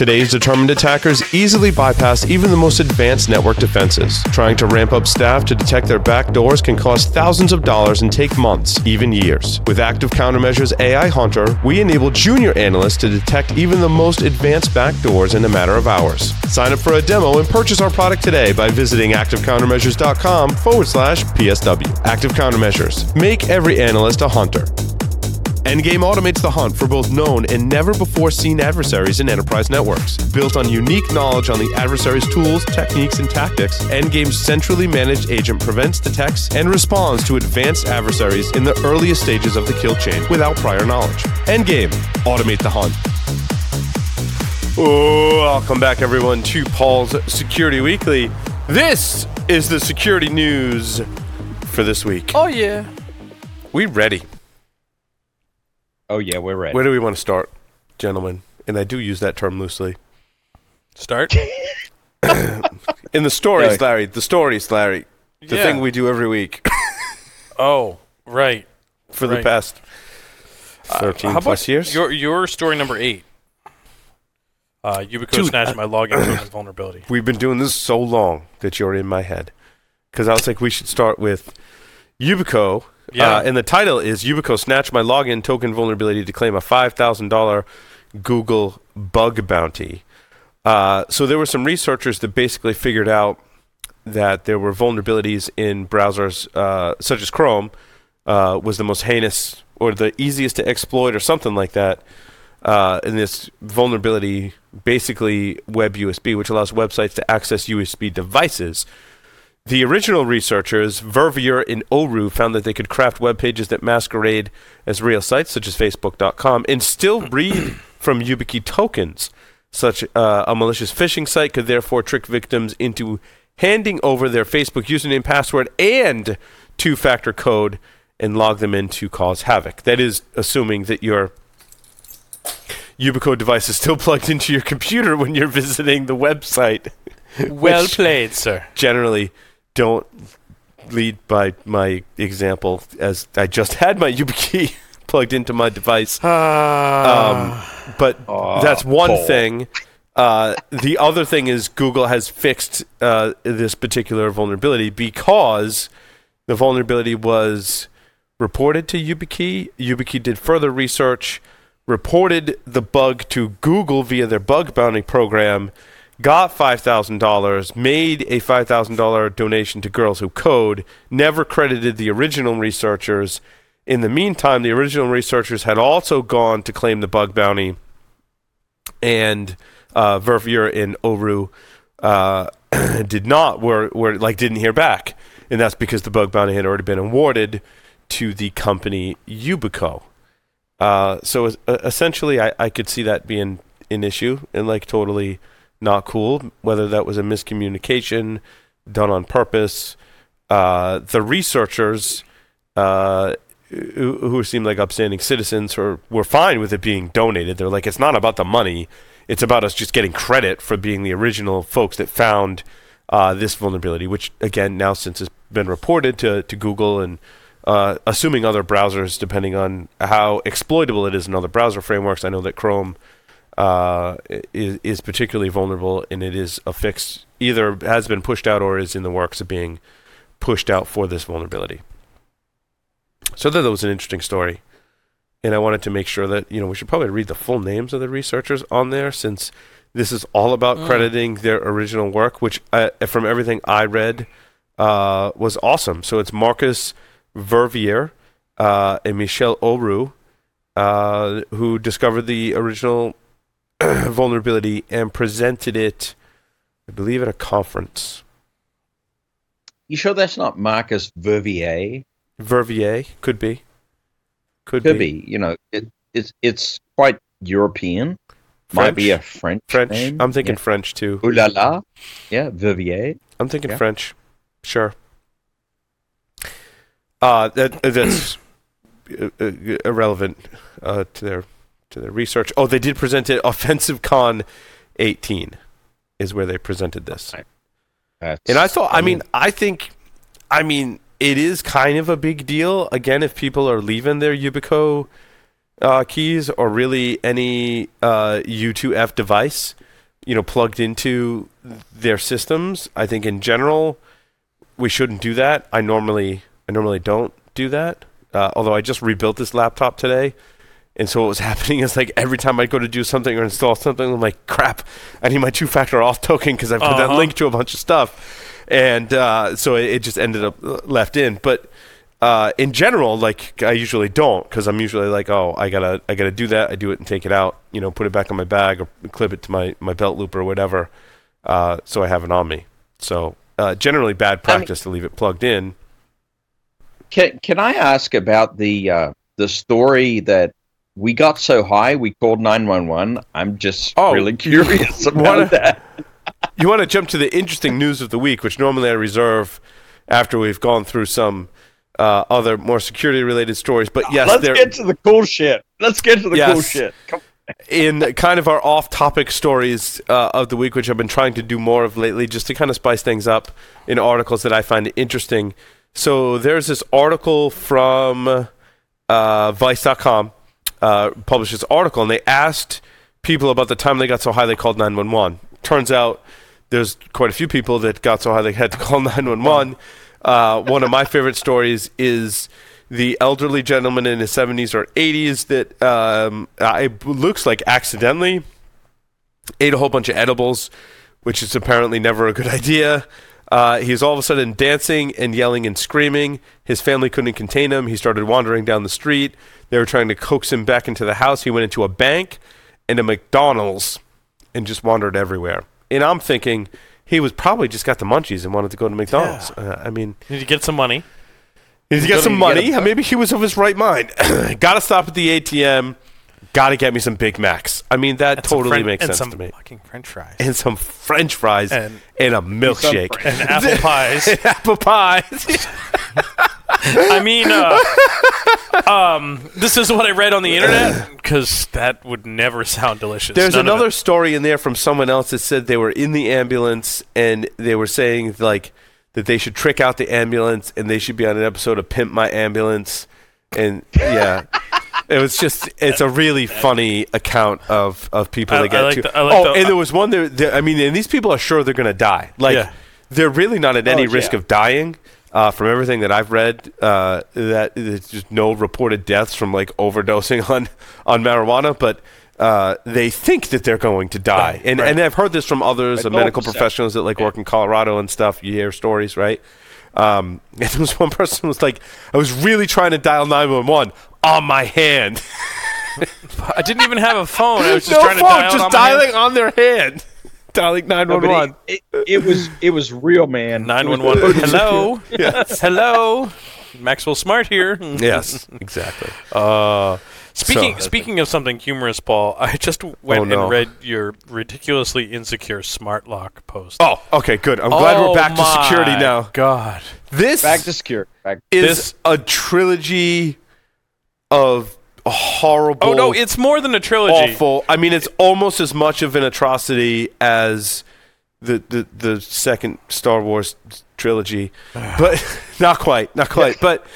Today's determined attackers easily bypass even the most advanced network defenses. Trying to ramp up staff to detect their backdoors can cost thousands of dollars and take months, even years. With Active Countermeasures AI Hunter, we enable junior analysts to detect even the most advanced backdoors in a matter of hours. Sign up for a demo and purchase our product today by visiting activecountermeasures.com forward slash PSW. Active Countermeasures. Make every analyst a hunter. Endgame automates the hunt for both known and never before seen adversaries in enterprise networks. Built on unique knowledge on the adversary's tools, techniques, and tactics, Endgame's centrally managed agent prevents, detects, and responds to advanced adversaries in the earliest stages of the kill chain without prior knowledge. Endgame, automate the hunt. Oh, welcome back, everyone, to Paul's Security Weekly. This is the security news for this week. Oh yeah. We ready? Oh yeah, we're ready. Where do we want to start, gentlemen? And I do use that term loosely. Start. In the stories, Larry. The stories, Larry. The Yeah. thing we do every week oh, right. for the Right. past thirteen How about plus years. Your your story number eight. Uh, Yubico Dude, snatched my login token vulnerability. We've been doing this so long that you're in my head. Because I was like, we should start with Yubico. Yeah. Uh, and the title is Yubico snatched my login token vulnerability to claim a $5,000 Google bug bounty. Uh, so there were some researchers that basically figured out that there were vulnerabilities in browsers uh, such as Chrome uh, was the most heinous or the easiest to exploit or something like that. Uh, in this vulnerability, basically Web USB, which allows websites to access USB devices. The original researchers, Vervier and Orrù, found that they could craft web pages that masquerade as real sites, such as Facebook.com, and still read from YubiKey tokens. Such uh, a malicious phishing site could therefore trick victims into handing over their Facebook username, password, and two-factor code and log them in to cause havoc. That is assuming that your Yubico device is still plugged into your computer when you're visiting the website. well played, sir. generally don't lead by my example as I just had my YubiKey plugged into my device. Um, but Aw, that's one thing. Uh, the other thing is Google has fixed uh, this particular vulnerability because the vulnerability was reported to YubiKey. YubiKey did further research, reported the bug to Google via their bug bounty program, got $5,000, made a $5,000 donation to Girls Who Code, never credited the original researchers. In the meantime, the original researchers had also gone to claim the bug bounty, and uh, Vervier and Orrù uh, did not, were, were like didn't hear back, and that's because the bug bounty had already been awarded to the company Yubico. Uh, so essentially, I, I could see that being an issue and like totally not cool. Whether that was a miscommunication done on purpose, uh, the researchers uh, who, who seemed like upstanding citizens were were fine with it being donated. They're like, it's not about the money; it's about us just getting credit for being the original folks that found uh, this vulnerability. Which again, now since it's been reported to to Google and uh, assuming other browsers, depending on how exploitable it is in other browser frameworks. I know that Chrome uh, is, is particularly vulnerable, and it is a fix either has been pushed out or is in the works of being pushed out for this vulnerability. So that was an interesting story, and I wanted to make sure that you know we should probably read the full names of the researchers on there since this is all about Mm. crediting their original work, which uh, from everything I read uh, was awesome. So it's Markus Vervier uh, and Michel Orrù uh, who discovered the original vulnerability and presented it, I believe, at a conference. You sure that's not Markus Vervier? Vervier could be, could, Could be. You know, it, it's it's quite European. Might be a French. French. name. I'm thinking Yeah. French too. Ooh la la. Yeah, Vervier. I'm thinking Yeah. French. Sure. Uh, that that's uh, uh, irrelevant uh, to their to their research. Oh, they did present it. OffensiveCon 18 is where they presented this. That's, And I thought, I mean, I think, I mean, it is kind of a big deal. Again, if people are leaving their Yubico uh, keys or really any uh, U2F device, you know, plugged into their systems. I think in general, we shouldn't do that. I normally, I normally don't do that. Uh, although I just rebuilt this laptop today, and so what was happening is like every time I go to do something or install something, I'm like, crap, I need my two-factor auth token because I put that Uh-huh. link to a bunch of stuff, and uh, so it, it just ended up uh, left in. But uh, in general, like I usually don't because I'm usually like, oh, I gotta, I gotta do that. I do it and take it out, you know, put it back on my bag or clip it to my my belt loop or whatever, uh, so I have it on me. So uh, generally, bad I mean- practice to leave it plugged in. Can Can I ask about the uh, the story that we got so high we called nine one one? I'm just Oh, really curious about wanna- that. You want to jump to the interesting news of the week, which normally I reserve after we've gone through some uh, other more security related stories. But yes, Let's there, get to the cool shit. Let's get to the cool shit. In kind of our off topic stories uh, of the week, which I've been trying to do more of lately, just to kind of spice things up in articles that I find interesting. So there's this article from uh, Vice.com, uh, published this article, and they asked people about the time they got so high they called 911. Turns out there's quite a few people that got so high they had to call 911. Uh, one of my favorite stories is the elderly gentleman in his 70s or 80s that um, it looks like accidentally ate a whole bunch of edibles, which is apparently never a good idea. Uh, he's all of a sudden dancing and yelling and screaming. His family couldn't contain him. He started wandering down the street. They were trying to coax him back into the house. He went into a bank and a McDonald's and just wandered everywhere. And I'm thinking he was probably just got the munchies and wanted to go to McDonald's. Uh, I mean, Need to get some money. Did he to some get money. a- Maybe he was of his right mind. got to stop at the ATM. Got to get me some Big Macs. I mean, that And totally fren- makes and sense some to me. Fucking French fries And some French fries and, and a milkshake. and apple pies. And apple pies. I mean, uh, um, this is what I read on the internet because that would never sound delicious. There's None another story in there from someone else that said they were in the ambulance and they were saying like that they should trick out the ambulance and they should be on an episode of Pimp My Ambulance. And yeah, it was just it's a really funny account of of people I- that get I like to. the- I like oh, the- and there was one there, there. I mean, and these people are sure they're going to die. Like Yeah. they're really not at any Oh, risk yeah. of dying. Uh, from everything that I've read, uh, that there's just no reported deaths from like overdosing on on marijuana, but uh, they think that they're going to die, Right, and right. and I've heard this from others, Like medical professionals that like work in Colorado and stuff. You hear stories, right? Um, and there was one person who was like, "I was really trying to dial nine one one on my hand, I didn't even have a phone. I was just no trying to phone, dial just on dialing on their hand, dialing nine one one. No, one but one." it, it, it was it was real, man. Nine It was- one one. Hello. Yes. Hello. Maxwell Smart here. Yes, exactly. Uh, Speaking So- speaking of something humorous, Paul, I just went Oh, no. and read your ridiculously insecure smart lock post. oh, okay, good. I'm glad we're Oh back to oh security now. God. This Back to secure. Back. is This- a trilogy of horrible. Oh no, it's more than a trilogy. awful. I mean, it's almost as much of an atrocity as the the, the second Star Wars trilogy, but not quite, not quite. But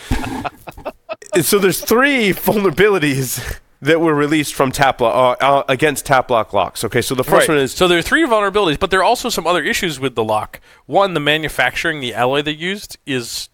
so there's three vulnerabilities that were released from Tapplock uh, uh, against Tapplock locks. Okay, so the first Right. one is so there are three vulnerabilities, but there are also some other issues with the lock. One, the manufacturing, the alloy they used is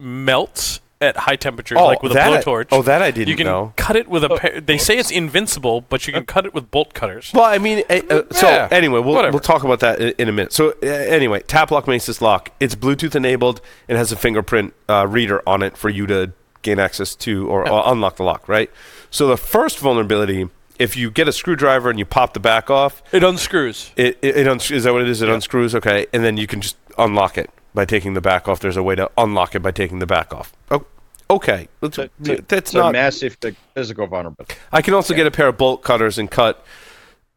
melts at high temperatures, oh, like with a that I- blowtorch. oh, that I didn't you can know. cut it with a. Pa- they say it's invincible, but you can cut it with bolt cutters. Well, I mean, uh, uh, so Yeah, anyway, we'll, whatever. we'll talk about that in, in a minute. So uh, anyway, Tapplock makes this lock. It's Bluetooth enabled and has a fingerprint uh, reader on it for you to gain access to or, or unlock the lock. Right. So the first vulnerability, if you get a screwdriver and you pop the back off, It unscrews. it, it, it uns- is that what it is? It unscrews. Okay, and then you can just unlock it by taking the back off. There's a way to unlock it by taking the back off. Oh, okay, Let's- So- so- that's It's a not massive ph- physical vulnerability. I can also get a pair of bolt cutters and cut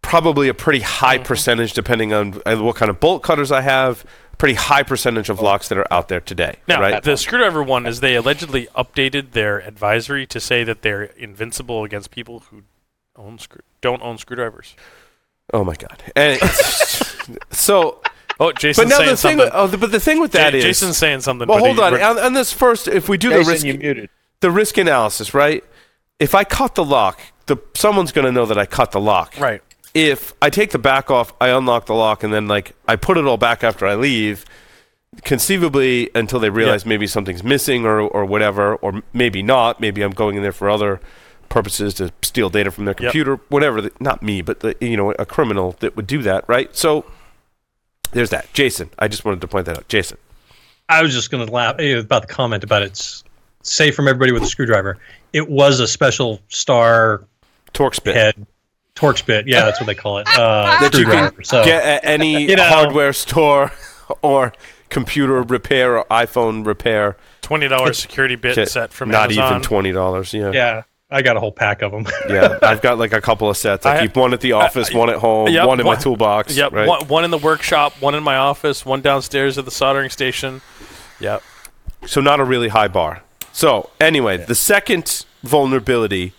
probably a pretty high Mm-hmm. percentage, depending on uh, what kind of bolt cutters I have. Pretty high percentage of locks that are out there today. Now, right? the screwdriver one is they allegedly updated their advisory to say that they're invincible against people who own screw- don't own screwdrivers. oh my god! And so, Oh, Jason's but now saying the thing, something. oh, the, but the thing with that Ja- is, Jason's saying something. well, but hold he- on. On, on this first, if we do the Jason, risk, you muted. the risk analysis, right? If I cut the lock, the someone's going to know that I cut the lock. right. If I take the back off, I unlock the lock, and then like I put it all back after I leave, conceivably until they realize maybe something's missing or or whatever, or maybe not. Maybe I'm going in there for other purposes to steal data from their computer, whatever. The, not me, but the, you know, a criminal that would do that, right? So there's that. Jason, I just wanted to point that out. Jason. I was just going to laugh eh, about the comment about it's safe from everybody with a screwdriver. It was a special star Torx bit. head Torx bit. Yeah, that's what they call it. Uh, that you can. So get at any You know. hardware store or computer repair or iPhone repair. Twenty dollars security bit Shit, set from not Amazon. even twenty dollars. Yeah. yeah, I got a whole pack of them. Yeah, I've got like a couple of sets. I, I- keep one at the office, one at home, Yep, one in my toolbox. Yep, right? one, one in the workshop, one in my office, one downstairs at the soldering station. Yep. So not a really high bar. So anyway, the second vulnerability,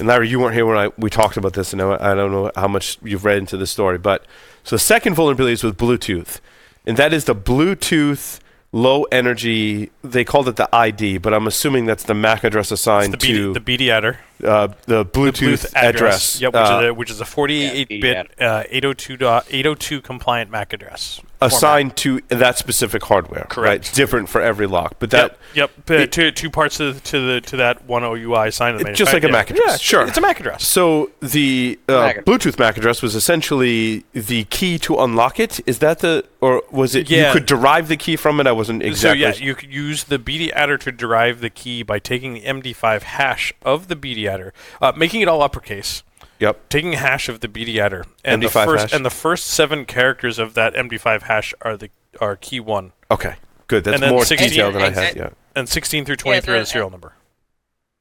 and Larry, you weren't here when I we talked about this, and I, I don't know how much you've read into the story, but so the second vulnerability is with Bluetooth, and that is the Bluetooth low energy. They called it the ID, but I'm assuming that's the MAC address assigned The BD, to the BD adder. Uh, the Bluetooth, Bluetooth address. Yep, which, uh, is a, which is a 48-bit uh, 802 dot- 802 compliant MAC address. assigned to that specific hardware. Correct. Right? It's different for every lock, but that yep, yep. Uh, it- two, two parts to, the- to the to that one OUI assigned to the It's just like a MAC address. Yeah, Sure. It's a MAC address. So the uh, MAC. Bluetooth MAC address was essentially the key to unlock it. Is that the or was it Yeah. you could derive the key from it? I wasn't exactly. So yeah, you could use the BD adder to derive the key by taking the MD5 hash of the BD adder, uh, making it all uppercase, yep. taking a hash of the BD adder, and the MD5 first hash. and the first seven characters of that MD5 hash are the are key one, Okay. Good. That's And more 16 detail than I had. Yeah. and 16 through 23 are uh, the serial number.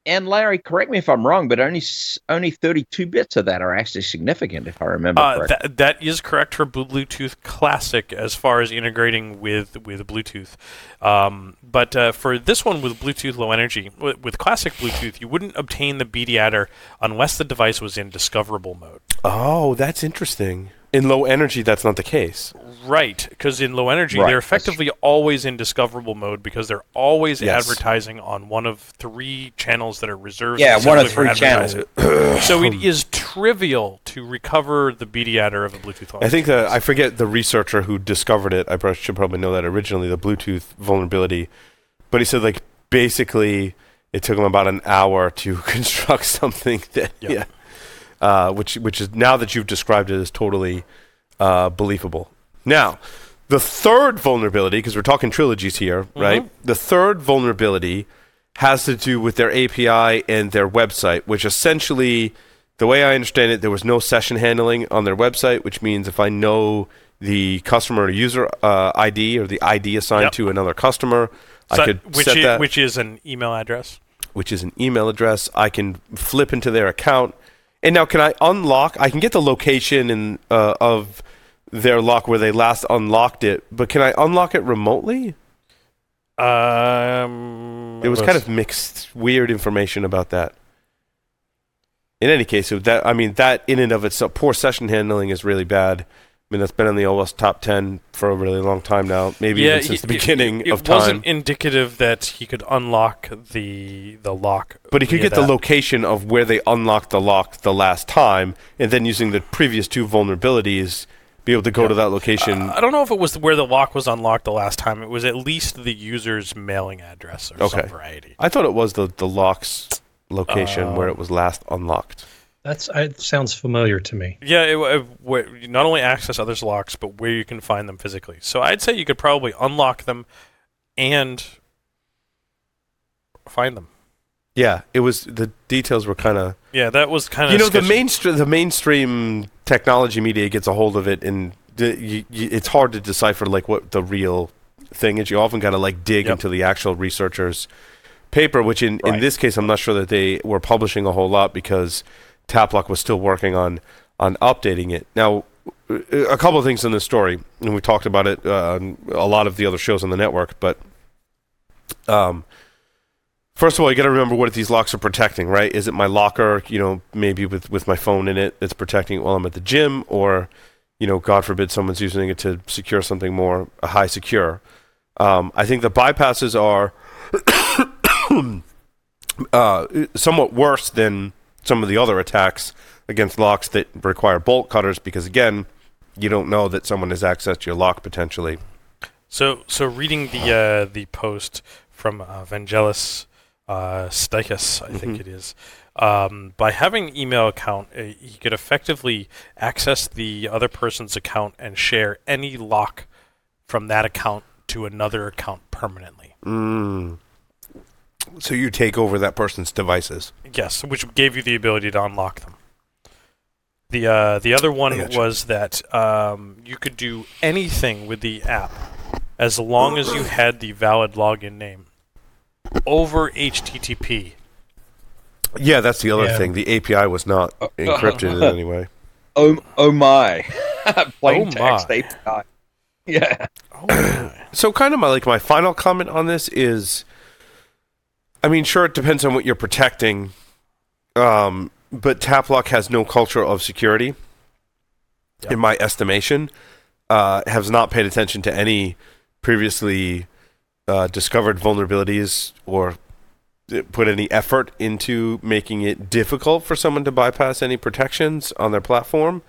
And Larry, correct me if I'm wrong, but only only 32 bits of that are actually significant, if I remember Uh, correctly. that, that is correct for Bluetooth Classic as far as integrating with with Bluetooth. Um, but uh, for this one with Bluetooth Low Energy, with, with Classic Bluetooth, you wouldn't obtain the BD adder unless the device was in discoverable mode. Oh, that's interesting. In low energy, that's not the case. Right, because in low energy, Right, they're effectively always in discoverable mode because they're always Yes. advertising on one of three channels that are reserved. Yeah, one of specifically three channels. so it is trivial to recover the BD adder of a Bluetooth. I think that I forget the researcher who discovered it. I prob- should probably know that originally the Bluetooth vulnerability, but he said like basically it took him about an hour to construct something that Yep. yeah, uh, which which is now that you've described it is totally uh, believable. Now, the third vulnerability because we're talking trilogies here, right? The third vulnerability has to do with their API and their website, which essentially, the way I understand it, there was no session handling on their website, which means if I know the customer or user uh, ID or the ID assigned Yep. to another customer, So- I could which set is, that, which is an email address. which is an email address. I can flip into their account, and now can I unlock? I can get the location and uh, of their lock where they last unlocked it, but can I unlock it remotely? Um, It was kind of mixed, weird information about that. In any case, that I mean that in and of itself, poor session handling is really bad. I mean that's been in the OWASP top ten for a really long time now, maybe even since he- the beginning it, it of time. wasn't indicative that he could unlock the the lock. but he could get the location of where they unlocked the lock the last time, and then using the previous two vulnerabilities, be able to go to that location. I don't know if it was where the lock was unlocked the last time. It was at least the user's mailing address or Okay. some variety. I thought it was the the lock's location where Uh, it was last unlocked. That's it sounds familiar to me. Yeah, it, it, where not only access others' locks, but where you can find them physically. So I'd say you could probably unlock them and find them. Yeah, it was the details were kind of Yeah, that was kind of you know the mainstream the mainstream technology media gets a hold of it and d- you, you, it's hard to decipher like what the real thing is you often got to like dig Yep. into the actual researchers paper which in, in this case i'm not sure that they were publishing a whole lot because Tapplock was still working on on updating it now a couple of things in this story and we talked about it uh, on a lot of the other shows on the network but um First of all, you got to remember what these locks are protecting, right? Is it my locker, you know, maybe with, with my phone in it that's protecting it while I'm at the gym, or, you know, God forbid someone's using it to secure something more high secure. Um, I think the bypasses are uh, somewhat worse than some of the other attacks against locks that require bolt cutters because again, you don't know that someone has accessed your lock potentially. So, so reading the uh, the post from uh, Vangelis uh, Stykas, I think Mhm. it is, um, by having an email account, uh, he could effectively access the other person's account and share any lock from that account to another account permanently. Mm. So you take over that person's devices. Yes, which gave you the ability to unlock them. The uh, the other one gotcha. was that um, you could do anything with the app as long as you had the valid login name over HTTP. Yeah, that's the other Yeah. thing. The API was not encrypted in any way. Oh, oh my. Plain Oh text my. API. Yeah. Oh my. So kind of my like my final comment on this is I mean sure it depends on what you're protecting. Um but Tapplock has no culture of security Yeah. in my estimation. Uh has not paid attention to any previously uh, discovered vulnerabilities or uh, put any effort into making it difficult for someone to bypass any protections on their platform.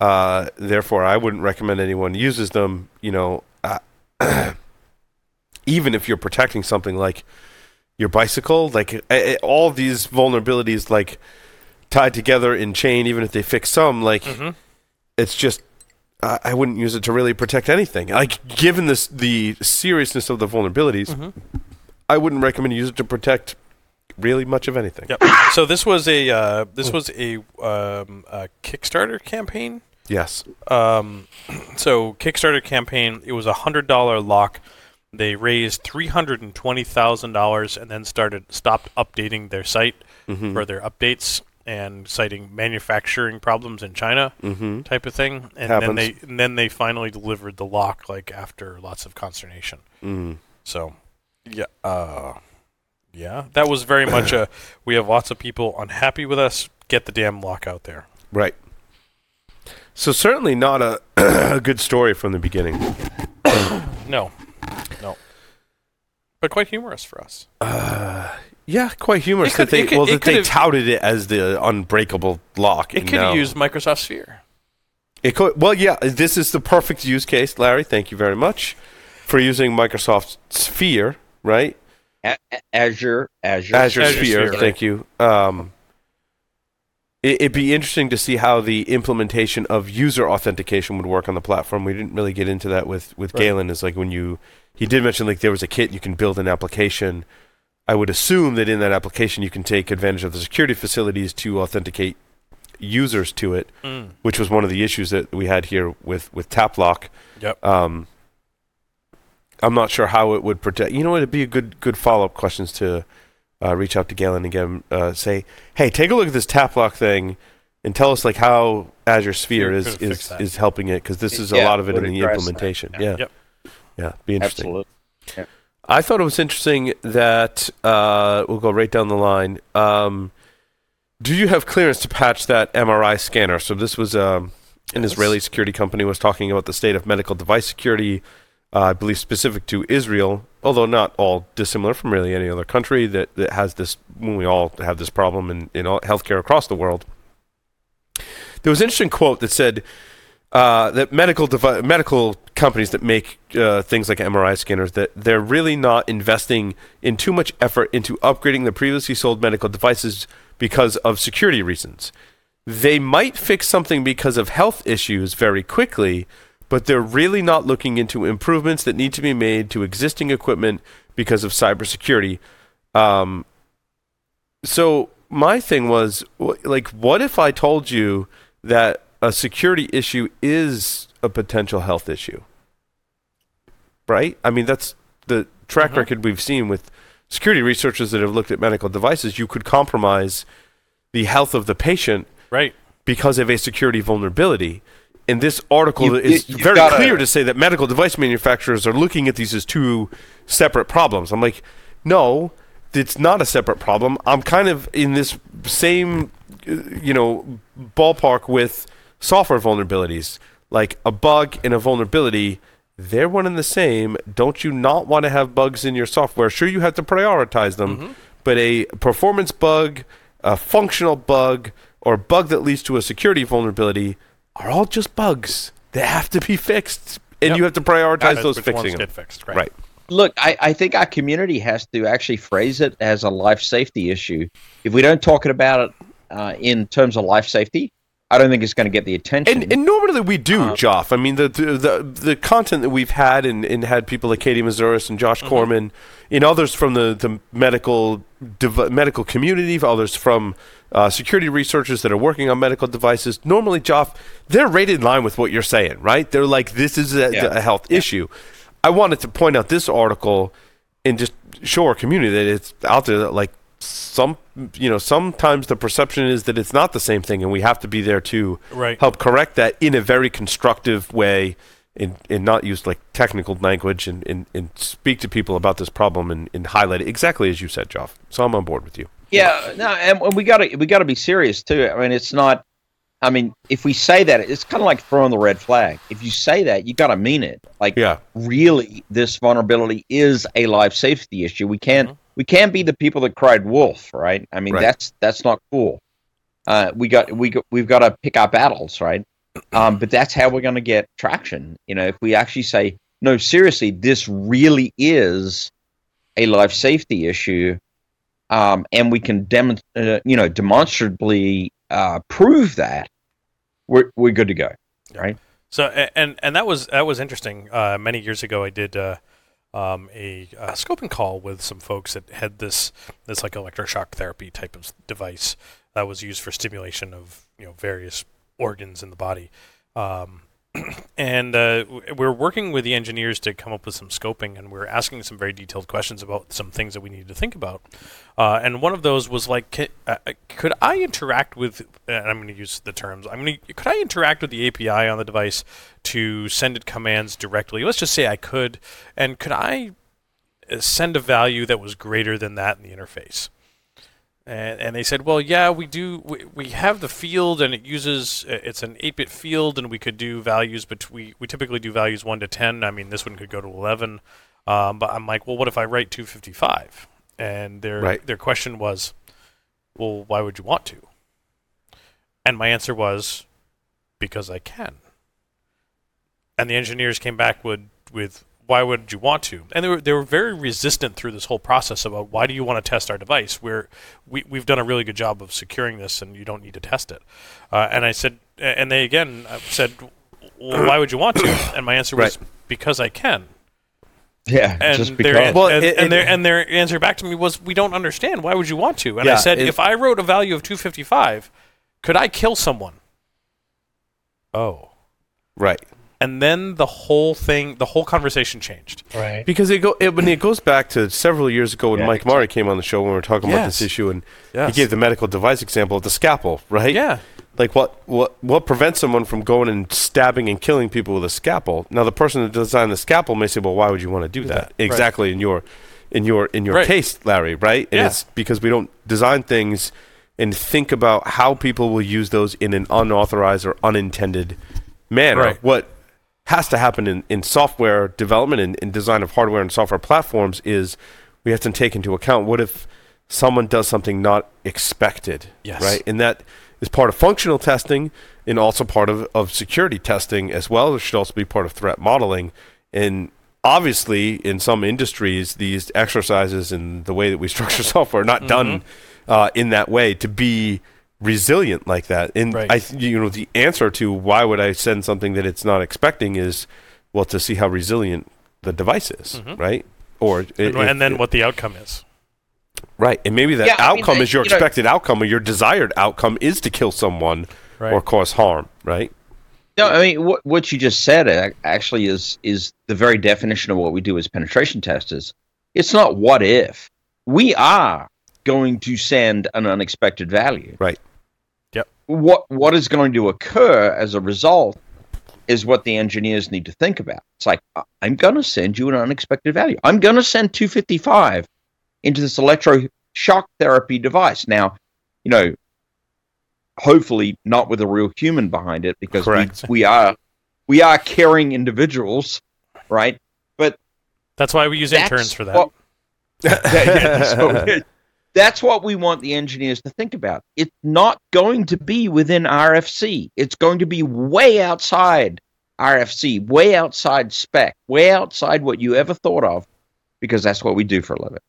Uh, therefore, I wouldn't recommend anyone uses them. You know, uh, even if you're protecting something like your bicycle, like all these vulnerabilities, like tied together in chain. Even if they fix some, like Mhm. it's just I I wouldn't use it to really protect anything. Like given this the seriousness of the vulnerabilities, Mhm. I wouldn't recommend use it to protect really much of anything. Yep. So this was a uh, this was a, um, a Kickstarter campaign. Yes. Um, so Kickstarter campaign. It was a hundred dollar lock. They raised three hundred and twenty thousand dollars, and then started stopped updating their site Mm-hmm. for their updates and citing manufacturing problems in China mm-hmm. type of thing. And Happens. then they and then they finally delivered the lock like after lots of consternation. Mm. So, yeah, uh, yeah, that was very much a. We have lots of people unhappy with us. Get the damn lock out there. Right. So certainly not a, a good story from the beginning. No, no, but quite humorous for us. Uh, yeah, quite humorous It could- that they could- well that they touted it as the unbreakable lock. It could now- have used Microsoft Sphere. It could. Well, yeah, this is the perfect use case, Larry. Thank you very much for using Microsoft Sphere, right? A- A- Azure, Azure, Azure, Azure Sphere. Sphere. Thank you. Um, it, it'd be interesting to see how the implementation of user authentication would work on the platform. We didn't really get into that with with Right. Galen. Is like when you he did mention like there was a kit you can build an application. I would assume that in that application you can take advantage of the security facilities to authenticate users to it, Mm. which was one of the issues that we had here with with Tapplock. Yep. Um, I'm not sure how it would protect. You know, what it'd be a good good follow up questions to uh, reach out to Galen again. Uh, say, hey, take a look at this Tapplock thing, and tell us like how Azure Sphere Sure, is is, fixed that. is helping it because this is a lot of it in the address that. implementation. Yeah. Yeah, Yep. yeah, be interesting. Absolutely. I thought it was interesting that uh, we'll go right down the line. Um, do you have clearance to patch that MRI scanner? So this was um, an Yes. Israeli security company was talking about the state of medical device security. Uh, I believe specific to Israel, although not all dissimilar from really any other country that, that has this. When we all have this problem in in all healthcare across the world. There was an interesting quote that said uh, that medical devi- medical companies that make uh, things like MRI scanners that they're really not investing in too much effort into upgrading the previously sold medical devices because of security reasons. They might fix something because of health issues very quickly, but they're really not looking into improvements that need to be made to existing equipment because of cybersecurity. Um, so my thing was like, what if I told you that a security issue is a potential health issue? Right? I mean, that's the track Mhm. record we've seen with security researchers that have looked at medical devices. You could compromise the health of the patient Right. because of a security vulnerability. In this article, You- it's you- very gotta- clear to say that medical device manufacturers are looking at these as two separate problems. I'm like, no, it's not a separate problem. I'm kind of in this same, uh, you know, ballpark with software vulnerabilities. Like a bug and a vulnerability, they're one and the same. Don't you not want to have bugs in your software? Sure, you have to prioritize them, but a performance bug, a functional bug, or a bug that leads to a security vulnerability are all just bugs. They have to be fixed, and Yep. you have to prioritize That's those which fixing ones them. get fixed, right? Right. Look, I, I think our community has to actually phrase it as a life safety issue. If we don't talk about it uh, in terms of life safety, I don't think it's going to get the attention. And, and normally we do, Um, Joff. I mean, the, the the the content that we've had and, and had people like Katie Moussouris and Josh Corman, and others from the the medical dev- medical community, others from uh, security researchers that are working on medical devices. Normally, Joff, they're right in line with what you're saying, right? They're like, this is a, Yeah. a health issue. I wanted to point out this article and just show our community that it's out there that like some you know sometimes the perception is that it's not the same thing and we have to be there to Right. help correct that in a very constructive way and, and not use like technical language and, and, and speak to people about this problem and, and highlight it exactly as you said Joff so I'm on board with you Yeah, no, and we got to we got to be serious too. I mean, it's not. I mean, if we say that, it's kind of like throwing the red flag. If you say that, you got to mean it. Like, yeah really, this vulnerability is a life safety issue. We can't mm-hmm. We can't be the people that cried wolf, right? I mean, Right. that's that's not cool. Uh, we got we got, we've got to pick our battles, right? Um, but that's how we're going to get traction. You know, if we actually say, no, seriously, this really is a life safety issue, um, and we can demon- uh, you know, demonstrably uh, prove that, we're we're good to go. Right? So and and that was that was interesting. Uh, many years ago, I did uh, um, a, uh scoping call with some folks that had this this like electroshock therapy type of device that was used for stimulation of you know various organs in the body. Um, and uh, we're working with the engineers to come up with some scoping, and we're asking some very detailed questions about some things that we need to think about. Uh, and one of those was like, ca- uh, uh, could I interact with? And I'm going to use the terms. I'm going to. Could I interact with the API on the device to send it commands directly? Let's just say I could. And could I uh, send a value that was greater than that in the interface? And, and they said, well, yeah, we do. We, we have the field, and it uses uh, it's an 8-bit field, and we could do values, but we, we typically do values 1 to 10. I mean, this one could go to 11. Um, but I'm like, well, what if I write 255? And their Right. their question was, well, why would you want to? And my answer was, because I can. And the engineers came back with with why would you want to? And they were they were very resistant through this whole process about why do you want to test our device? Where we we've done a really good job of securing this, and you don't need to test it. Uh, and I said, and they again uh, said, well, why would you want to? And my answer was because I can. Yeah, And just their because. Well, and, it- and it- their and their answer back to me was, we don't understand. Why would you want to? And I said, it- if I wrote a value of 255, could I kill someone? Oh. right And then the whole thing, the whole conversation changed. Right. because it go it, when it goes back to several years ago when Yeah, Mike Murray came on the show when we were talking about this issue and Yes. he gave the medical device example of the scalpel right Yeah. Like what what what prevents someone from going and stabbing and killing people with a scalpel? Now the person that designed the scalpel may say, "Well, why would you want to do that?" that, right. Exactly in your in your in your Right. case, Larry, right? And Yeah. it's because we don't design things and think about how people will use those in an unauthorized or unintended manner. Right. What has to happen in, in software development and, and design of hardware and software platforms is we have to take into account what if someone does something not expected, Yes. right? And that is part of functional testing and also part of, of security testing as well. It should also be part of threat modeling. And obviously, in some industries, these exercises and the way that we structure software are not done uh, in that way to be resilient like that. And Right. I, you know, the answer to why would I send something that it's not expecting is, well, to see how resilient the device is, Mhm. right? Or And, if- and then if- what the outcome is. right, and maybe that Yeah, I mean, outcome is your you know- expected outcome, or your desired outcome is to kill someone Right. or cause harm, right? No, I mean what what you just said actually is is the very definition of what we do as penetration testers. It's not what if. We are going to send an unexpected value. Right. What what is going to occur as a result is what the engineers need to think about. It's like I'm going to send you an unexpected value. I'm going to send 255 into this electroshock therapy device. Now, you know, hopefully not with a real human behind it because we, we are we are caring individuals, right? But that's why we use interns for that. what- That- yeah, That's what we want the engineers to think about. It's not going to be within RFC. It's going to be way outside RFC, way outside spec, way outside what you ever thought of, because that's what we do for a living.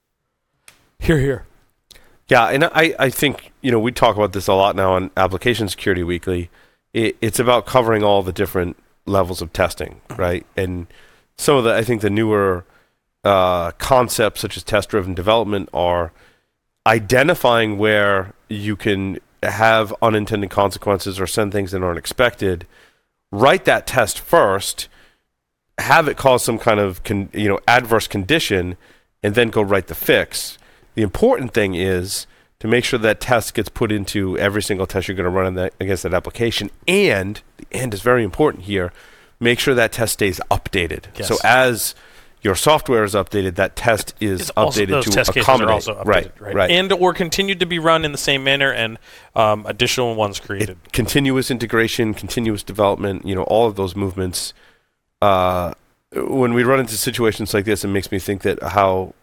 Here, here. Yeah, and I, I think, you know, we talk about this a lot now on Application Security Weekly. It, it's about covering all the different levels of testing, right? And some of the, I think the newer uh, concepts, such as test driven development, are identifying where you can have unintended consequences or send things that aren't expected. Write that test first, have it cause some kind of con, you know adverse condition, and then go write the fix. The important thing is to make sure that test gets put into every single test you're going to run in that, against that application, and the end is very important here. Make sure that test stays updated. Yes. So as your software is updated, that test is It's also- updated those to test cases accommodate. are also updated, right, right, right. and or continued to be run in the same manner, and um, additional ones created. it, continuous integration, continuous development, you know, all of those movements. Uh, when we run into situations like this, it makes me think that how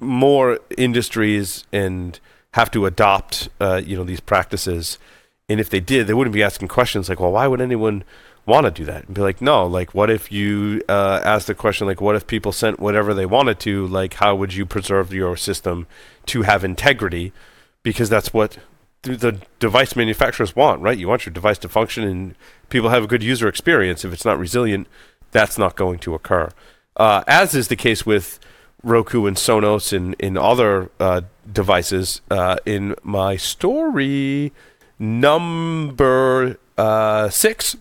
more industries and have to adopt, uh, you know, these practices. And if they did, they wouldn't be asking questions like, "Well, why would anyone want to do that?" And be like, "No, like, what if you uh, ask the question like, what if people sent whatever they wanted to? Like, how would you preserve your system to have integrity? Because that's what the device manufacturers want, right? You want your device to function and people have a good user experience. If it's not resilient, that's not going to occur. Uh, as is the case with Roku and Sonos and in other uh, devices. Uh, in my story number uh, six,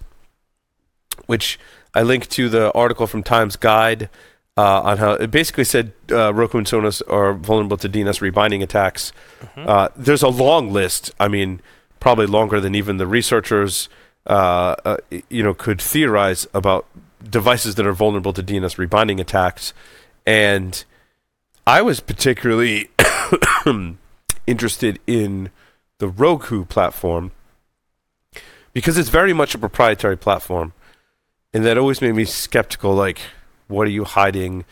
which I linked to the article from Tom's Guide uh, on how it basically said uh, Roku and Sonos are vulnerable to DNS rebinding attacks. Uh, there's a long list. I mean, probably longer than even the researchers, uh, uh, you know, could theorize about devices that are vulnerable to DNS rebinding attacks. And I was particularly interested in the Roku platform because it's very much a proprietary platform. And that always made me skeptical like, what are you hiding?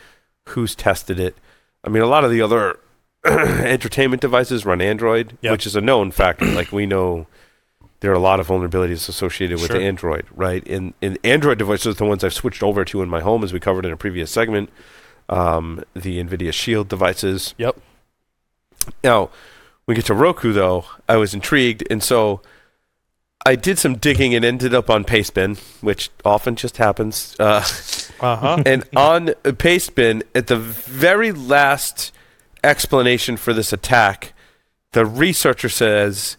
Who's tested it? I mean, a lot of the other entertainment devices run Android, Yep. which is a known factor. like, we know there are a lot of vulnerabilities associated with Sure. Android, right? And, and Android devices are the ones I've switched over to in my home, as we covered in a previous segment. Um, the NVIDIA Shield devices. Yep. Now, we get to Roku, though, I was intrigued, and so I did some digging and ended up on Pastebin, which often just happens. Uh, Uh huh. and on Pastebin, at the very last explanation for this attack, the researcher says,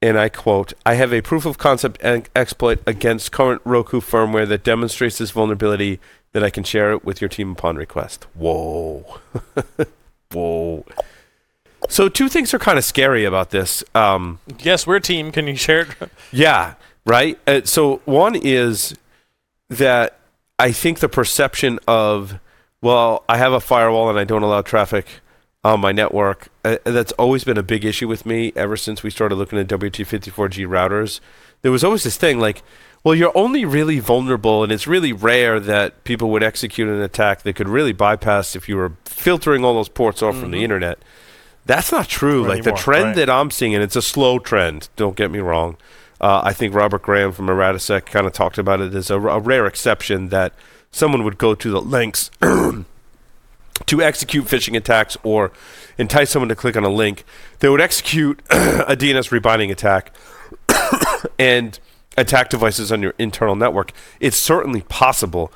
and I quote, I have a proof of concept en- exploit against current Roku firmware that demonstrates this vulnerability that I can share it with your team upon request. Whoa. Whoa. So, two things are kind of scary about this. Um, yes, we're a team. Can you share it? yeah, right. Uh, so one is that I think the perception of, well, I have a firewall and I don't allow traffic on my network. Uh, that's always been a big issue with me ever since we started looking at WRT54G routers. There was always this thing like, well, you're only really vulnerable, and it's really rare that people would execute an attack that could really bypass if you were filtering all those ports off from the internet. That's not true. Or like the trend right. that I'm seeing, and it's a slow trend. Don't get me wrong. Uh, I think Robert Graham from ErrataSec kind of talked about it as a, a rare exception that someone would go to the lengths to execute phishing attacks or entice someone to click on a link. They would execute a DNS rebinding attack and attack devices on your internal network. It's certainly possible.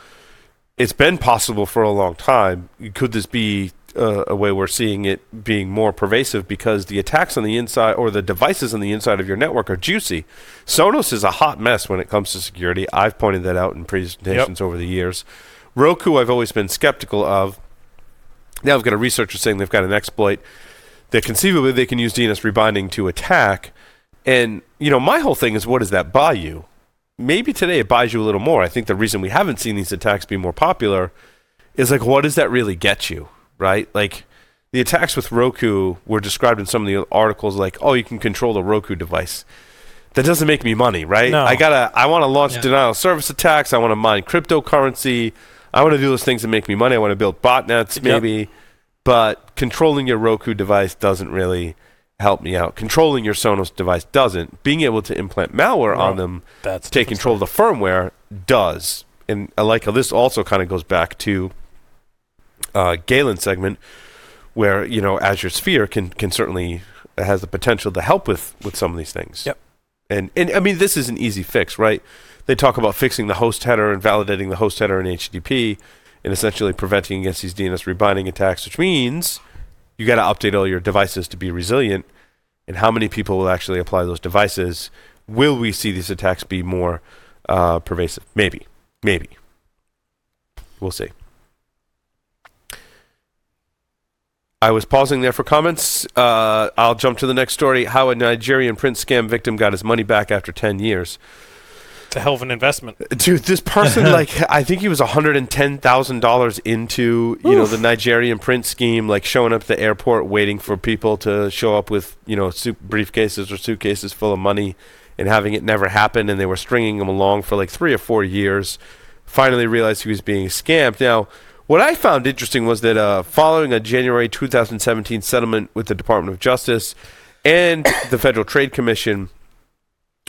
It's been possible for a long time. Could this be uh, a way we're seeing it being more pervasive because the attacks on the inside or the devices on the inside of your network are juicy? Sonos is a hot mess when it comes to security. I've pointed that out in presentations over the years. Roku, I've always been skeptical of. Now I've got a researcher saying they've got an exploit that conceivably they can use DNS rebinding to attack. And, you know, my whole thing is what does that buy you? Maybe today it buys you a little more. I think the reason we haven't seen these attacks be more popular is like, what does that really get you? Right? Like, the attacks with Roku were described in some of the articles like, oh, you can control the Roku device. That doesn't make me money, right? No. I gotta, I want to launch Yeah. denial of service attacks. I want to mine cryptocurrency. I want to do those things that make me money. I want to build botnets, Yep. maybe. but controlling your Roku device doesn't really help me out. Controlling your Sonos device doesn't. Being able to implant malware on them, That's take control of the firmware, does. And I like how this also kind of goes back to uh, Galen's segment, where you know Azure Sphere can can certainly has the potential to help with with some of these things. Yep. And and I mean this is an easy fix, right? They talk about fixing the host header and validating the host header in HTTP, and essentially preventing against these DNS rebinding attacks, which means you got to update all your devices to be resilient. And how many people will actually apply those devices? Will we see these attacks be more uh, pervasive? Maybe, maybe. We'll see. I was pausing there for comments. Uh, I'll jump to the next story. How a Nigerian prince scam victim got his money back after 10 years. It's a hell of an investment. Dude, this person, like, I think he was $110,000 into, you know, the Nigerian prince scheme, like showing up at the airport waiting for people to show up with, you know, suit briefcases or suitcases full of money and having it never happen. And they were stringing him along for like three or four years. Finally realized he was being scammed. Now, what I found interesting was that uh, following a January 2017 settlement with the Department of Justice and the Federal Trade Commission,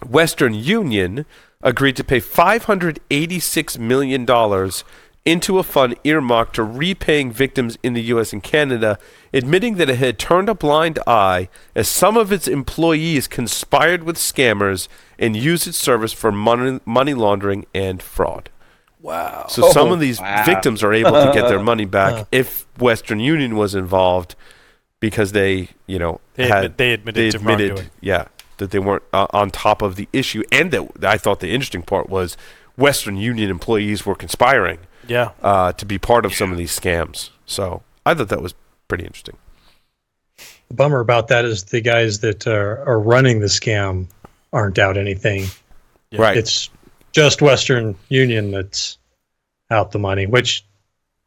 Western Union agreed to pay $586 million into a fund earmarked to repaying victims in the U.S. and Canada, admitting that it had turned a blind eye as some of its employees conspired with scammers and used its service for money, money laundering and fraud. Wow. So some Oh, of these wow. victims are able to get their money back if Western Union was involved because they, you know, They, had admit, they admitted they admitted, wrongdoing. yeah, that they weren't uh, on top of the issue, and that I thought the interesting part was Western Union employees were conspiring Yeah. uh, to be part of some of these scams. So I thought that was pretty interesting. The bummer about that is the guys that are, are running the scam aren't out anything. Yeah. Right. It's just Western Union that's out the money, which,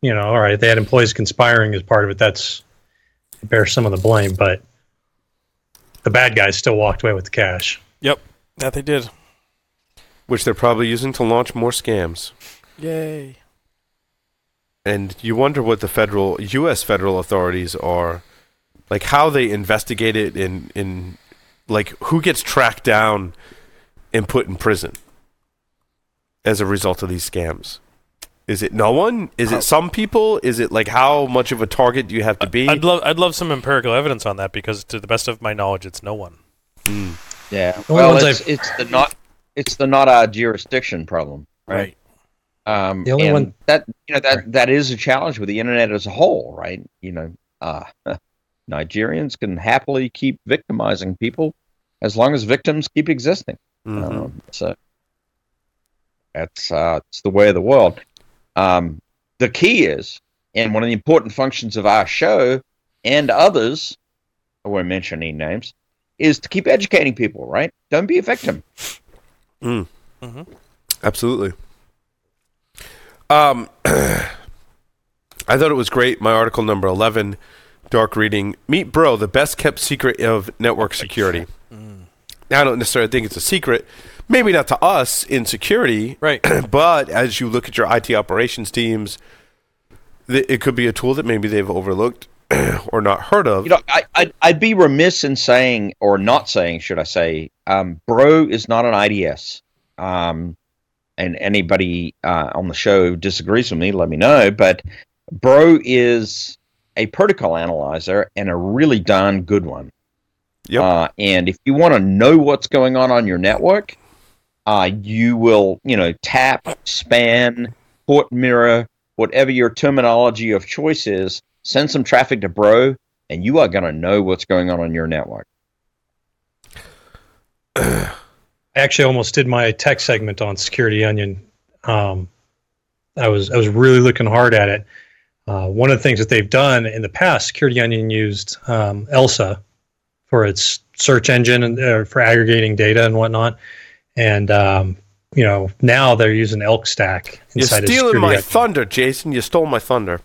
you know, all right, they had employees conspiring as part of it. That's bear some of the blame, but the bad guys still walked away with the cash. Yep. That they did. Which they're probably using to launch more scams. Yay. And you wonder what the federal, U.S. federal authorities are, like how they investigate it in, in like who gets tracked down and put in prison as a result of these scams. Is it no one? Is it some people? Is it like how much of a target do you have to be? I'd love I'd love some empirical evidence on that because to the best of my knowledge it's no one. Yeah. The Well, it's, it's the not it's the not our jurisdiction problem, right? Um, The only and one- that you know that Sorry. that is a challenge with the internet as a whole, right? You know, uh, Nigerians can happily keep victimizing people as long as victims keep existing. Mhm. Um, so that's uh, it's the way of the world. Um, the key is, and one of the important functions of our show and others, I won't mention any names, is to keep educating people. Right? Don't be a victim. Absolutely. Um, I thought it was great. My article number 11, dark reading. Meet Bro, the best kept secret of network security. Now, I don't necessarily think it's a secret. Maybe not to us in security, Right. but as you look at your IT operations teams, th- it could be a tool that maybe they've overlooked or not heard of. You know, I, I'd, I'd be remiss in saying, or not saying, should I say, um, Bro is not an IDS. Um, and anybody uh, on the show who disagrees with me, let me know. But Bro is a protocol analyzer and a really darn good one. Yep. Uh, and if you want to know what's going on on your network, uh, you will, you know, tap, span, port mirror, whatever your terminology of choice is, send some traffic to Bro, and you are going to know what's going on on your network. I actually almost did my tech segment on Security Onion. Um, I was I was really looking hard at it. Uh, one of the things that they've done in the past, Security Onion used um, ELSA for its search engine and uh, for aggregating data and whatnot. And um, you know now they're using Elk Stack You're inside of stealing my Onion. thunder, Jason. You stole my thunder.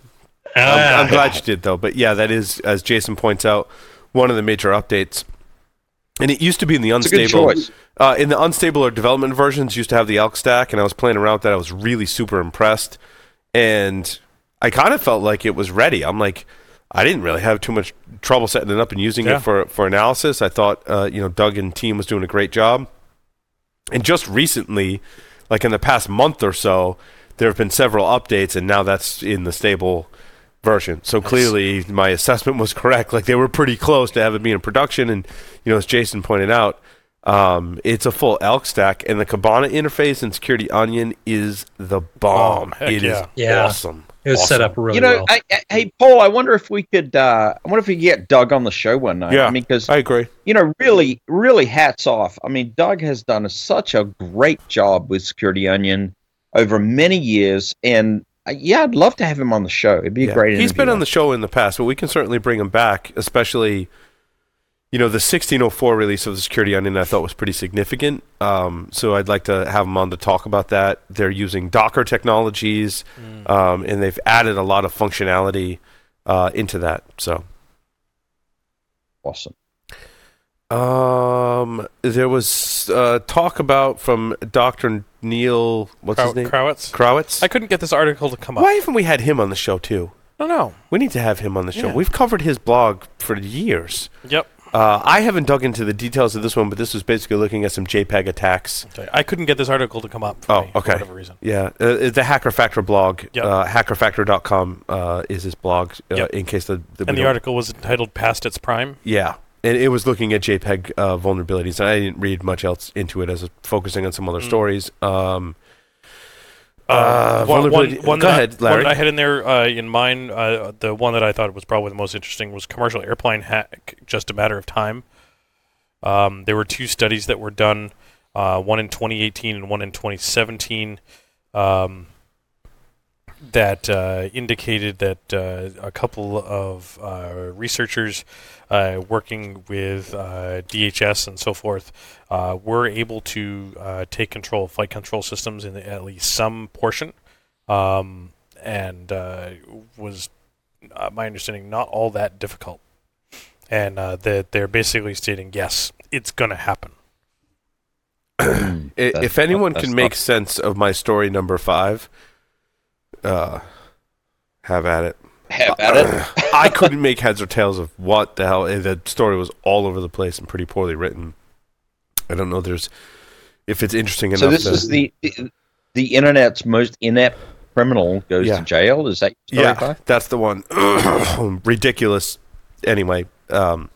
Ah, I'm, I'm glad you did though. But yeah, that is, as Jason points out, one of the major updates. And it used to be in the It's a good unstable. choice. Uh, in the unstable or development versions, used to have the elk stack, and I was playing around with that. I was really super impressed, and I kind of felt like it was ready. I'm like, I didn't really have too much trouble setting it up and using Yeah. it for for analysis. I thought uh, you know Doug and team was doing a great job. And just recently, like in the past month or so, there have been several updates, and now that's in the stable version. So clearly, my assessment was correct. Like they were pretty close to having it being in production, and you know, as Jason pointed out, um, it's a full elk stack, and the Kibana interface and Security Onion is the bomb. Oh, It is yeah. Yeah. awesome. It was set up really you know, well. I, I, hey Paul, I wonder if we could. Uh, I wonder if we could get Doug on the show one night. Yeah. I mean, because I agree. you know, really, really, hats off. I mean, Doug has done a, such a great job with Security Onion over many years, and uh, yeah, I'd love to have him on the show. It'd be a great. He's been on the show in the past, but we can certainly bring him back, especially. You know, the 1604 release of the Security Onion I thought was pretty significant. Um, so I'd like to have him on to talk about that. They're using Docker technologies, um, and they've added a lot of functionality uh, into that. So awesome. Um, there was uh, talk about from Dr. Neal, what's Crow- his name? Krawetz. Krawetz. I couldn't get this article to come up. Why haven't we had him on the show too? I don't know. We need to have him on the show. Yeah. We've covered his blog for years. Yep. Uh, I haven't dug into the details of this one, but this was basically looking at some JPEG attacks. Okay. I couldn't get this article to come up. For Oh, me, for okay. whatever reason. Yeah, uh, the Hacker Factor blog, Yep. uh, hackerfactor.com uh, is his blog. Uh, Yep. In case the, the And the article was entitled "Past Its Prime." Yeah, and it was looking at JPEG uh, vulnerabilities, and I didn't read much else into it as focusing on some other Mm. stories. Um, Uh, Uh, one, one, one go I- ahead, one Larry. that I had in there uh, in mine, uh, the one that I thought was probably the most interesting was commercial airplane hack. Just a matter of time. Um, there were two studies that were done, uh, one in 2018 and one in 2017, um, that uh, indicated that uh, a couple of uh, researchers uh, working with uh, DHS and so forth uh, were able to uh, take control of flight control systems in at least some portion, um, and uh, was, uh, my understanding, not all that difficult. And uh, that they're basically stating, yes, it's going to happen. if anyone not- can make not- sense of my story number five, uh, have at it. Have at it. I couldn't make heads or tails of what the hell. eh, The story was all over the place and pretty poorly written. I don't know. There's if it's interesting enough. So this to, is the, the internet's most inept criminal goes Yeah. to jail. Is that story, yeah, that's the one. Ridiculous. Anyway, um,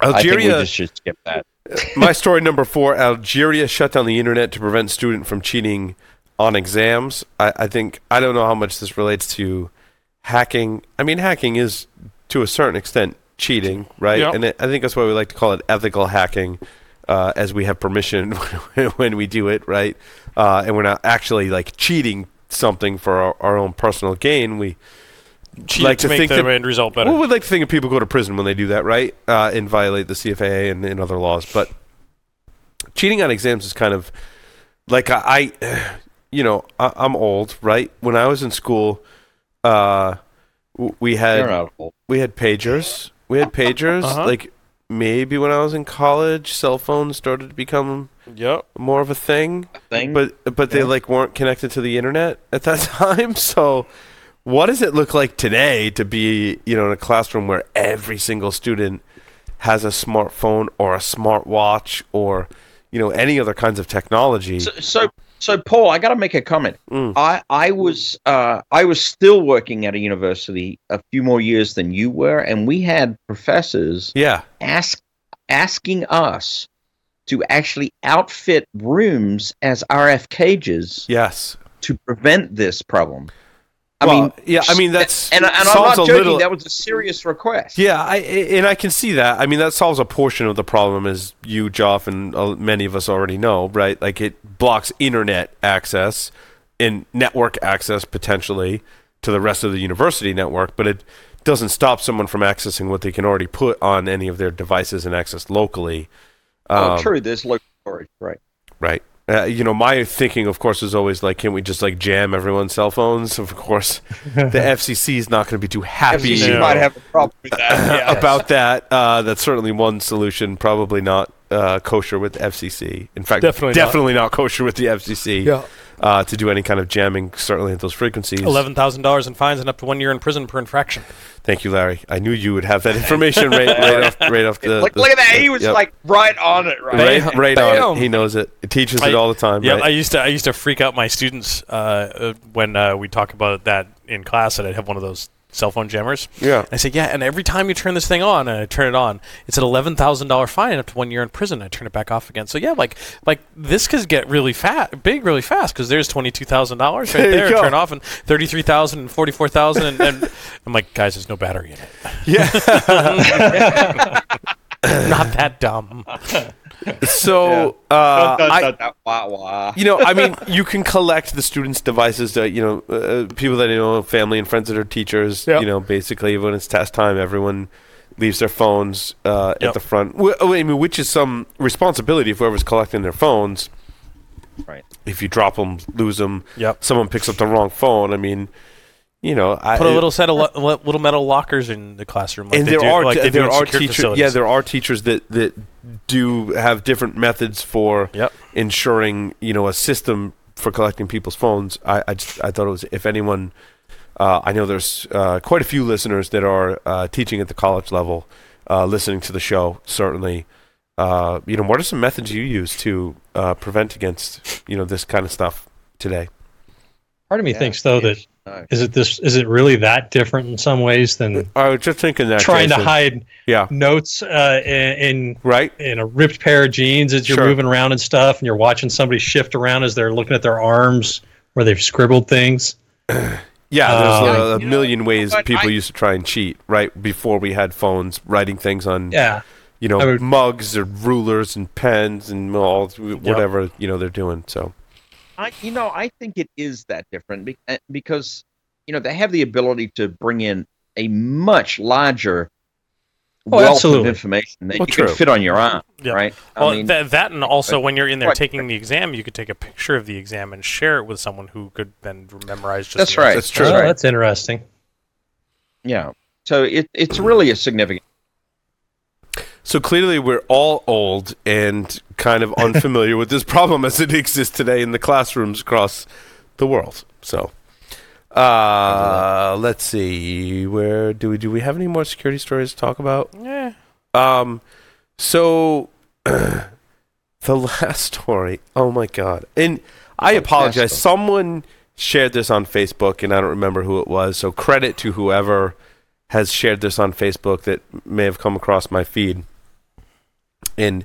I think we Algeria. just should skip that. my story number four: Algeria shut down the internet to prevent student from cheating on exams. I, I think I don't know how much this relates to hacking. I mean, hacking is to a certain extent cheating, right? Yeah. And it, I think that's why we like to call it ethical hacking, uh, as we have permission when we do it, right? Uh, and we're not actually like cheating something for our, our own personal gain. We Cheat Like to to make think the that- end result better. well, we'd like to think that people go to prison when they do that, right? Uh, and violate the CFAA and, and other laws. But cheating on exams is kind of like I, I you know, I, I'm old, right? When I was in school, uh, we had we had pagers. We had pagers. Uh-huh. Like maybe when I was in college, cell phones started to become yep. more of a thing thing. but but they like weren't connected to the internet at that time so what does it look like today to be you know in a classroom where every single student has a smartphone or a smartwatch or you know any other kinds of technology So, so, so Paul, I got to make a comment. Mm. I, I was, uh, I was still working at a university a few more years than you were, and we had professors yeah ask, asking us to actually outfit rooms as RF cages yes to prevent this problem. I Well, mean, yeah i mean that's and, and I'm not joking. little- That was a serious request. Yeah, I and I can see that. I mean, that solves a portion of the problem, as you, Joff, and uh, many of us already know, right? Like it blocks internet access and network access potentially to the rest of the university network, but it doesn't stop someone from accessing what they can already put on any of their devices and access locally. Oh, Um, true. There's local storage, right? Right. Uh, you know, my thinking, of course, is always like, can we just like jam everyone's cell phones? Of course, the FCC is not going to be too happy FCC Yeah. might have a problem with that. yeah. about that. Uh, that's certainly one solution. Probably not uh, kosher with the FCC. In fact, Definitely not. definitely not. kosher with the FCC. Uh, to do any kind of jamming, certainly at those frequencies. Eleven thousand dollars in fines and up to one year in prison per infraction. Thank you, Larry. I knew you would have that information right, right off, right off the. look, the- look at that. He was yep. like right on it, right? right, right on it. He knows it. He teaches it all the time. Yeah, right? I used to I used to freak out my students uh, uh, when uh, we talk about that in class. and I'd have one of those cell phone jammers. yeah. I said, yeah, and every time you turn this thing on, and I turn it on, it's an eleven thousand dollar fine and up to one year in prison. I turn it back off again. So yeah, like like this could get really fat, big, really fast because there's twenty two thousand dollars right There there. Turn off and thirty three thousand and forty four thousand, and, and I'm like, guys, there's no battery in it. Yeah. Not that dumb. so uh, Dun, dun, dun, dun, wah, wah. you know, I mean, you can collect the students' devices. That you know, uh, people that you know, family and friends that are teachers. Yep. You know, basically when it's test time, everyone leaves their phones uh, at the front. Wh- oh, I mean, which is some responsibility of whoever's collecting their phones. Right. If you drop them, lose them. Yep. Someone picks up the wrong phone. I mean, you know, I, Put a little set of lo- lo- little metal lockers in the classroom, like and there do, are like there are teachers. facilities. Yeah, there are teachers that that do have different methods for Yep. ensuring you know a system for collecting people's phones. I I, just, I thought it was if anyone. Uh, I know there's uh, quite a few listeners that are uh, teaching at the college level, uh, listening to the show. Certainly, uh, you know, what are some methods you use to uh, prevent against you know this kind of stuff today? Part of me Yeah, thinks though that no. is it this is it really that different in some ways than I was just thinking that trying to hide Yeah, notes uh, in, in right. in a ripped pair of jeans as you're Sure. moving around and stuff, and you're watching somebody shift around as they're looking at their arms where they've scribbled things. Yeah, there's a, a You know, million ways people I- used to try and cheat, right? Before we had phones, writing things on, Yeah, you know, would- mugs or rulers and pens and all whatever you know they're doing. So I, you know, I think it is that different uh, because, you know, they have the ability to bring in a much larger Oh, wealth absolutely. of information that Well, you true. can fit on your arm, Yeah. right? Well, I mean, tha- that and also but- when you're in there Right. taking the exam, you could take a picture of the exam and share it with someone who could then memorize just That's the right. answers. That's true. Oh, that's interesting. yeah. So it, it's really a significant. So clearly we're all old and kind of unfamiliar with this problem as it exists today in the classrooms across the world. So. Uh, let's see. Where do we do we have any more security stories to talk about? Yeah. Um, so the last story. Oh my god! And I apologize. Someone shared this on Facebook, and I don't remember who it was. So credit to whoever has shared this on Facebook that may have come across my feed. And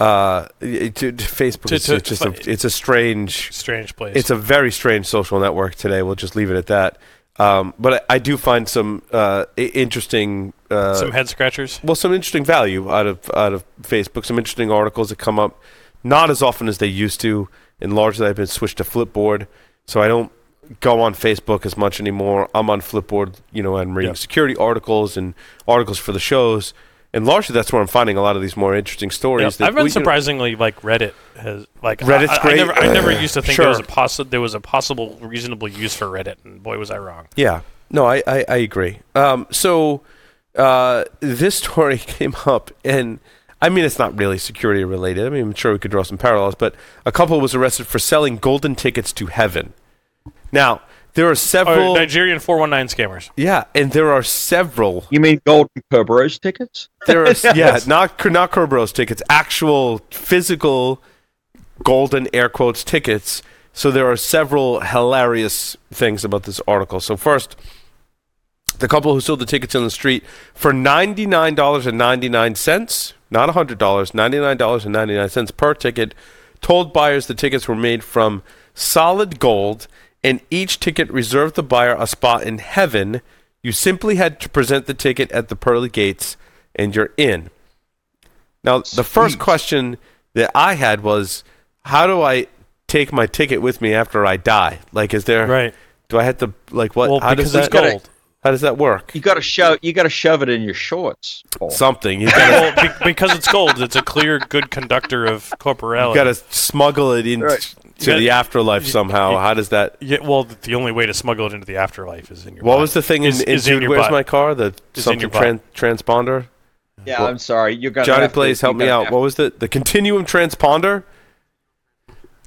uh, it, to, to Facebook To- is just a, it's a strange Strange place. it's a very strange social network today. We'll just leave it at that. Um, but I, I do find some uh, interesting, uh, some head scratchers. well, some interesting value out of out of Facebook. Some interesting articles that come up, not as often as they used to, and largely I've been switched to Flipboard, so I don't go on Facebook as much anymore. I'm on Flipboard, you know, and reading Yeah. security articles and articles for the shows. And largely, that's where I'm finding a lot of these more interesting stories. that I've been we- you know- surprisingly like Reddit has like Reddit's I, I, great. I never, I never used to think Sure. there was a possi- there was a possible reasonable use for Reddit, and boy was I wrong. Yeah. No, I, I, I agree. Um, so uh, this story came up, and I mean, it's not really security related. I mean, I'm sure we could draw some parallels, but a couple was arrested for selling golden tickets to heaven. Now, there are Oh, several. Nigerian four one nine scammers. yeah, and there are several. You mean Golden Kerberos tickets? There are yeah, not not Kerberos tickets, actual physical golden air quotes tickets. So there are several hilarious things about this article. So first, the couple who sold the tickets on the street for ninety nine dollars and ninety nine cents, not hundred dollars, ninety nine dollars and ninety nine cents per ticket, told buyers the tickets were made from solid gold, and each ticket reserved the buyer a spot in heaven. You simply had to present the ticket at the pearly gates, and you're in. Now, the first question that I had was, how do I take my ticket with me after I die? Like, is there? Right. Do I have to like what? Well, how does because it's that gold. How does that work? You got to shove. You got to shove it in your shorts. Paul. Something you gotta, well, be- because it's gold, it's a clear, good conductor of you gotta smuggle it in. Right. To You the afterlife you- somehow. you- how does that? Yeah, well, the only way to smuggle it into the afterlife is in your. What butt. was the thing in, Is- in is in Dude, Where's butt. My Car? The Is something tran- transponder. Yeah, I'm sorry. You're gonna. Johnny, have to- please help me out. have- What was the the continuum transponder?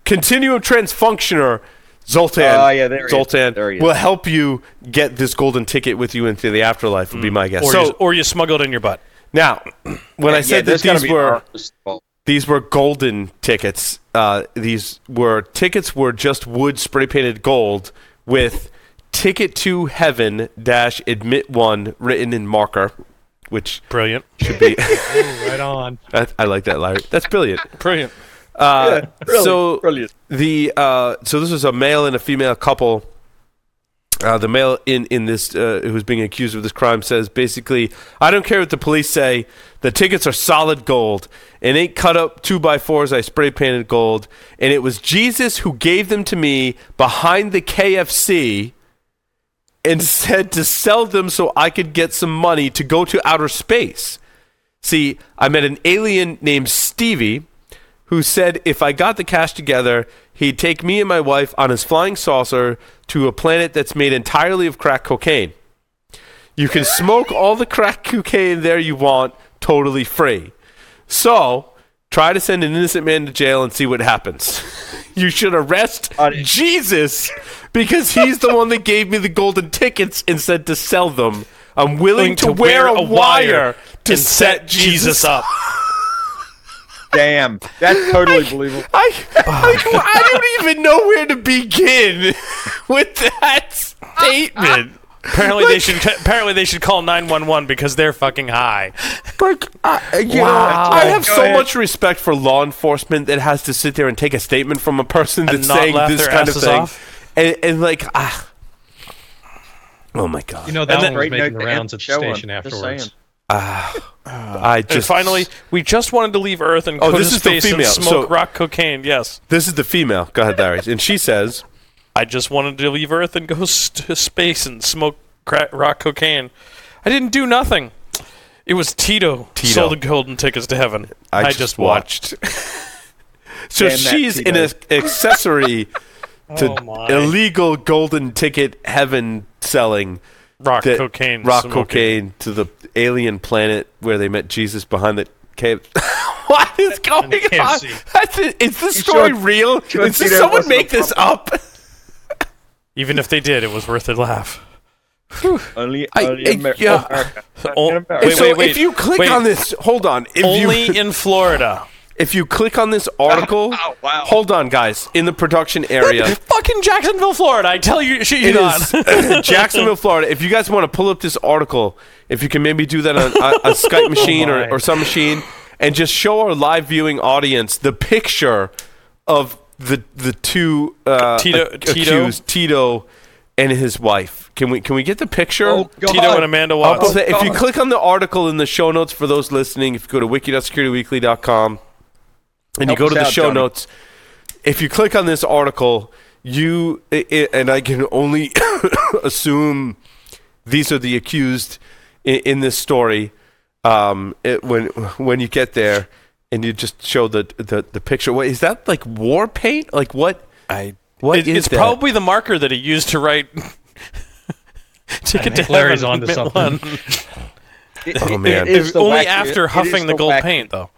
Continuum Transfunctioner Zoltan. Oh, yeah, there. Zoltan There he will help you get this golden ticket with you into the afterlife. Would be mm. my guess. Or, so you, or you smuggled in your butt. now, when I said there's that gotta these be were artists involved. These were golden tickets. Uh, these were tickets were just wood spray painted gold with "Ticket to Heaven" dash admit one written in marker, which Brilliant. should be. right on. I, I like that, Larry. That's brilliant. Brilliant. Uh, brilliant, so brilliant. the uh, so this was a male and a female couple. Uh, the male in in this uh, who's being accused of this crime says basically, I don't care what the police say. The tickets are solid gold. and ain't cut up two by fours. I spray painted gold, and it was Jesus who gave them to me behind the KFC, and said to sell them so I could get some money to go to outer space. See, I met an alien named Stevie who said if I got the cash together, he'd take me and my wife on his flying saucer to a planet that's made entirely of crack cocaine. You can smoke all the crack cocaine there you want, totally free. So, try to send an innocent man to jail and see what happens. You should arrest Jesus because he's the one that gave me the golden tickets and said to sell them. I'm willing to, wear, a wire to and set Jesus up. Damn, that's totally believable. I, I, I don't even know where to begin with that statement. Apparently they should. Apparently they should call nine one one because they're fucking high. Like, I, you Wow. know, I have Go so ahead. much respect for law enforcement that has to sit there and take a statement from a person And that's saying this kind of thing, off? and, and like, ah, oh my god, You know that then- one was Great making note the rounds at the show on. station Just afterwards. saying. I And just finally, we just wanted to leave Earth and Oh, go this to is the space and smoke So- rock cocaine. Yes, this is the female. Go ahead, Darius, and she says. I just wanted to leave Earth and go s- to space and smoke crack, rock cocaine. I didn't do nothing. It was Tito, Tito. sold the golden tickets to heaven. I, I, just, just watched. so Damn that she's an accessory to Oh illegal golden ticket heaven selling rock that- cocaine. rock smoking. cocaine to the alien planet where they met Jesus behind the cave. what is going on? KFC. That's it. Is this story sure- real? Did Tito someone make this up? Even if they did, it was worth a laugh. Only, only I- Amer- yeah. America. Oh, In America. wait, so wait, wait. if you click wait. on this, hold on. If Only you in Florida. If you click on this article, Wow, wow. hold on, guys. In the production area, Fucking Jacksonville, Florida. I tell you, shit you It not. is Jacksonville, Florida. If you guys want to pull up this article, if you can maybe do that on a, a Skype machine or, or some machine, and just show our live viewing audience the picture of the the two uh, Tito- ac- Tito? accused, Tito and his wife. Can we can we get the picture? Oh, God. Tito and Amanda I'll Watts. post it. if you God. click on the article in the show notes for those listening, if you go to wiki.securityweekly.com and you go to the out, show Johnny. notes, if you click on this article, you i i and I can only assume these are the accused in, in this story. Um, it, when when you get there and you just show the the, the picture, what is that like war paint? Like what? I, What it- is it's that? probably the marker that he used to write Ticket to Larry's Heaven onto Admit something. One. It- Oh, it- man. it is the Only after it is huffing the gold wacky- paint, though.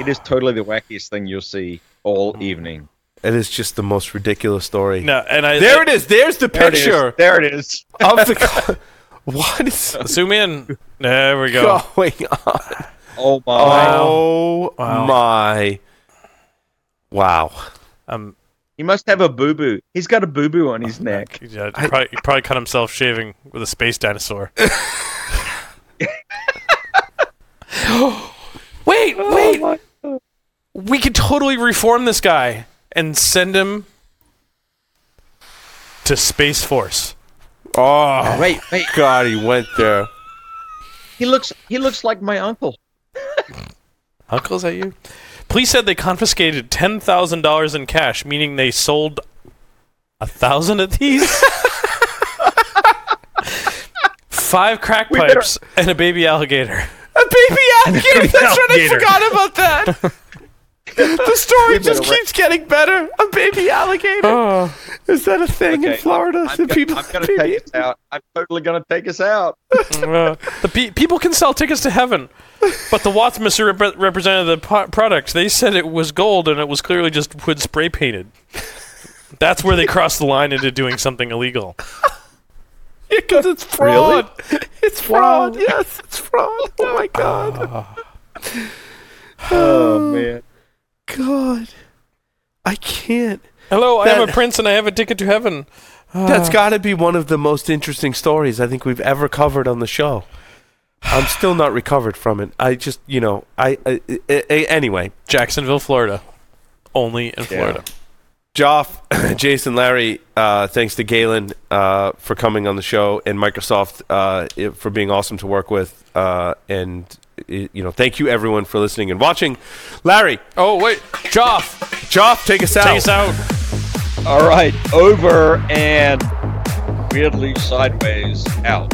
It is totally the wackiest thing you'll see all mm. evening. It is just the most ridiculous story. No, and I There it is. There's the There it is. picture There it is. of the. co- what is uh, Zoom in. There we go. going on? Oh my! Oh Wow. my! Wow. Um, He must have a boo boo. He's got a boo boo on his uh, neck. yeah, uh, he probably, he probably cut himself shaving with a space dinosaur. wait, oh wait. We could totally reform this guy and send him to Space Force. Oh Wait, wait. God, he went there. He looks. He looks like my uncle. Uncle, is that you? Police said they confiscated ten thousand dollars in cash, meaning they sold a thousand of these. Five crack We better- pipes and a baby alligator. A baby alligator. That's right. I forgot about that. the story just better keeps getting better. A baby alligator. Is that a thing in Florida? I'm, Do go- people I'm gonna baby- take us out. I'm totally gonna take us out. Uh, the pe- people can sell tickets to heaven. But the Watts misrepresented represented the po- product. They said it was gold, and it was clearly just wood spray painted. That's where they crossed the line into doing something illegal. Because it's fraud. It's fraud. Yes, it's fraud. Oh my ah. god. Oh man. God. I can't. Hello, I am a prince, and I have a ticket to heaven. That's got to be one of the most interesting stories I think we've ever covered on the show. I'm still not recovered from it. I just, you know, I, I, I- I- anyway. Jacksonville, Florida. Only in Florida. Joff, Jason, Larry, uh, thanks to Galen uh, for coming on the show and Microsoft uh, i- for being awesome to work with. Uh, and, i- you know, thank you everyone for listening and watching. Larry, Oh, wait. Joff, Joff, take us out. take us out. All right, over and weirdly sideways out.